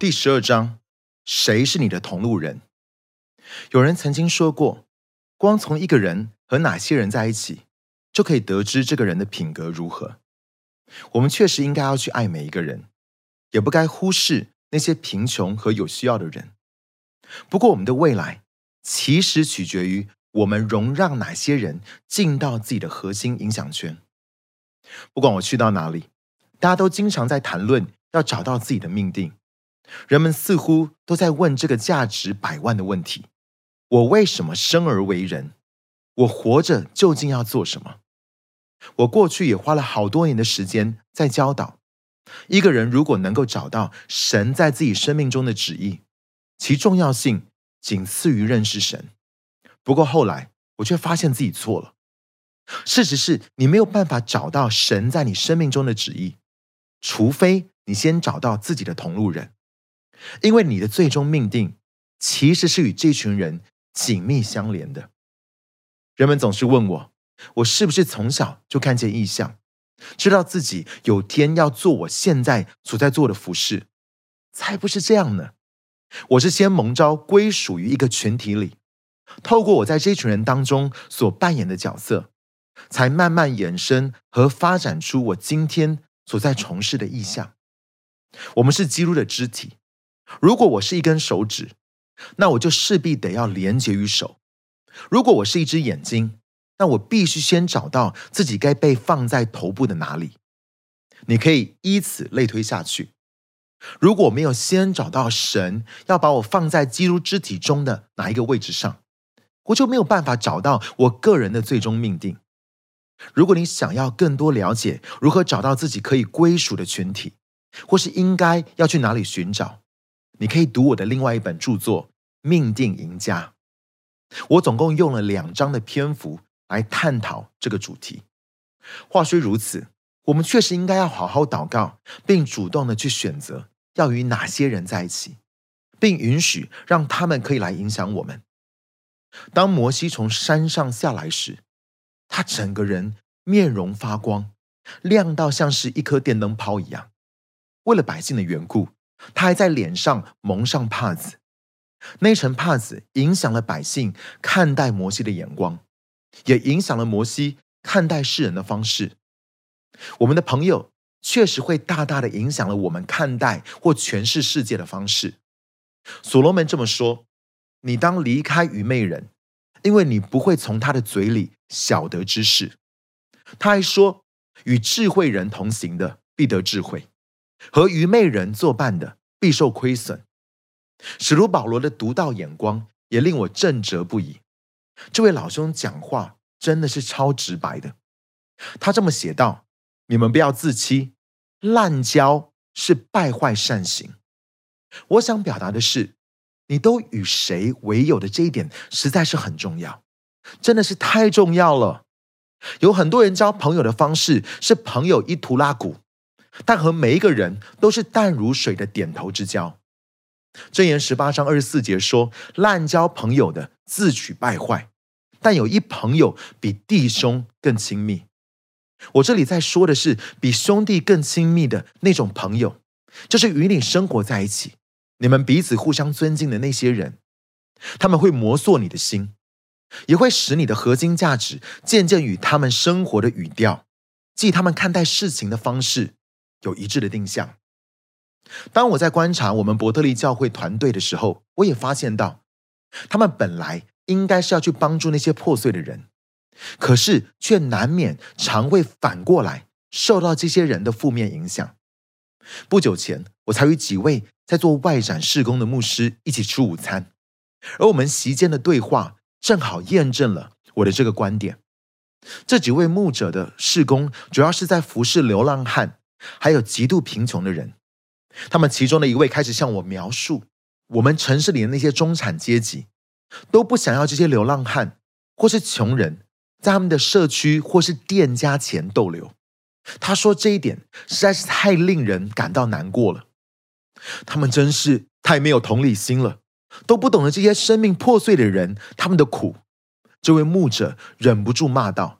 第十二章，谁是你的同路人？有人曾经说过，光从一个人和哪些人在一起，就可以得知这个人的品格如何。我们确实应该要去爱每一个人，也不该忽视那些贫穷和有需要的人。不过，我们的未来其实取决于我们容让哪些人进到自己的核心影响圈。不管我去到哪里，大家都经常在谈论要找到自己的命定。人们似乎都在问这个价值百万的问题：我为什么生而为人？我活着究竟要做什么？我过去也花了好多年的时间在教导一个人，如果能够找到神在自己生命中的旨意，其重要性仅次于认识神。不过后来我却发现自己错了。事实是你没有办法找到神在你生命中的旨意，除非你先找到自己的同路人。因为你的最终命定其实是与这群人紧密相连的。人们总是问我，我是不是从小就看见异象，知道自己有天要做我现在所在做的服饰？才不是这样呢！我是先蒙召归属于一个群体里，透过我在这群人当中所扮演的角色，才慢慢衍生和发展出我今天所在从事的意向。我们是基督的肢体。如果我是一根手指，那我就势必得要连接于手；如果我是一只眼睛，那我必须先找到自己该被放在头部的哪里。你可以依此类推下去。如果没有先找到神要把我放在基督肢体中的哪一个位置上，我就没有办法找到我个人的最终命定。如果你想要更多了解如何找到自己可以归属的群体，或是应该要去哪里寻找。你可以读我的另外一本著作《命定赢家》，我总共用了两章的篇幅来探讨这个主题。话虽如此，我们确实应该要好好祷告，并主动的去选择要与哪些人在一起，并允许让他们可以来影响我们。当摩西从山上下来时，他整个人面容发光，亮到像是一颗电灯泡一样。为了百姓的缘故。他还在脸上蒙上帕子，那层帕子影响了百姓看待摩西的眼光，也影响了摩西看待世人的方式。我们的朋友确实会大大的影响了我们看待或诠释世界的方式。所罗门这么说：“你当离开愚昧人，因为你不会从他的嘴里晓得知识。”他还说：“与智慧人同行的，必得智慧。”和愚昧人作伴的必受亏损。使徒保罗的独到眼光也令我震折不已。这位老兄讲话真的是超直白的。他这么写道：“你们不要自欺，滥交是败坏善行。”我想表达的是，你都与谁为友的这一点实在是很重要，真的是太重要了。有很多人交朋友的方式是朋友一图拉古。但和每一个人都是淡如水的点头之交。箴言十八章二十四节说：“滥交朋友的自取败坏，但有一朋友比弟兄更亲密。”我这里在说的是比兄弟更亲密的那种朋友，就是与你生活在一起，你们彼此互相尊敬的那些人。他们会磨塑你的心，也会使你的核心价值渐渐与他们生活的语调，即他们看待事情的方式。有一致的定向。当我在观察我们伯特利教会团队的时候，我也发现到，他们本来应该是要去帮助那些破碎的人，可是却难免常会反过来受到这些人的负面影响。不久前，我才与几位在做外展事工的牧师一起吃午餐，而我们席间的对话正好验证了我的这个观点。这几位牧者的事工主要是在服侍流浪汉。还有极度贫穷的人，他们其中的一位开始向我描述，我们城市里的那些中产阶级都不想要这些流浪汉或是穷人在他们的社区或是店家前逗留。他说这一点实在是太令人感到难过了。他们真是太没有同理心了，都不懂得这些生命破碎的人他们的苦。这位牧者忍不住骂道：“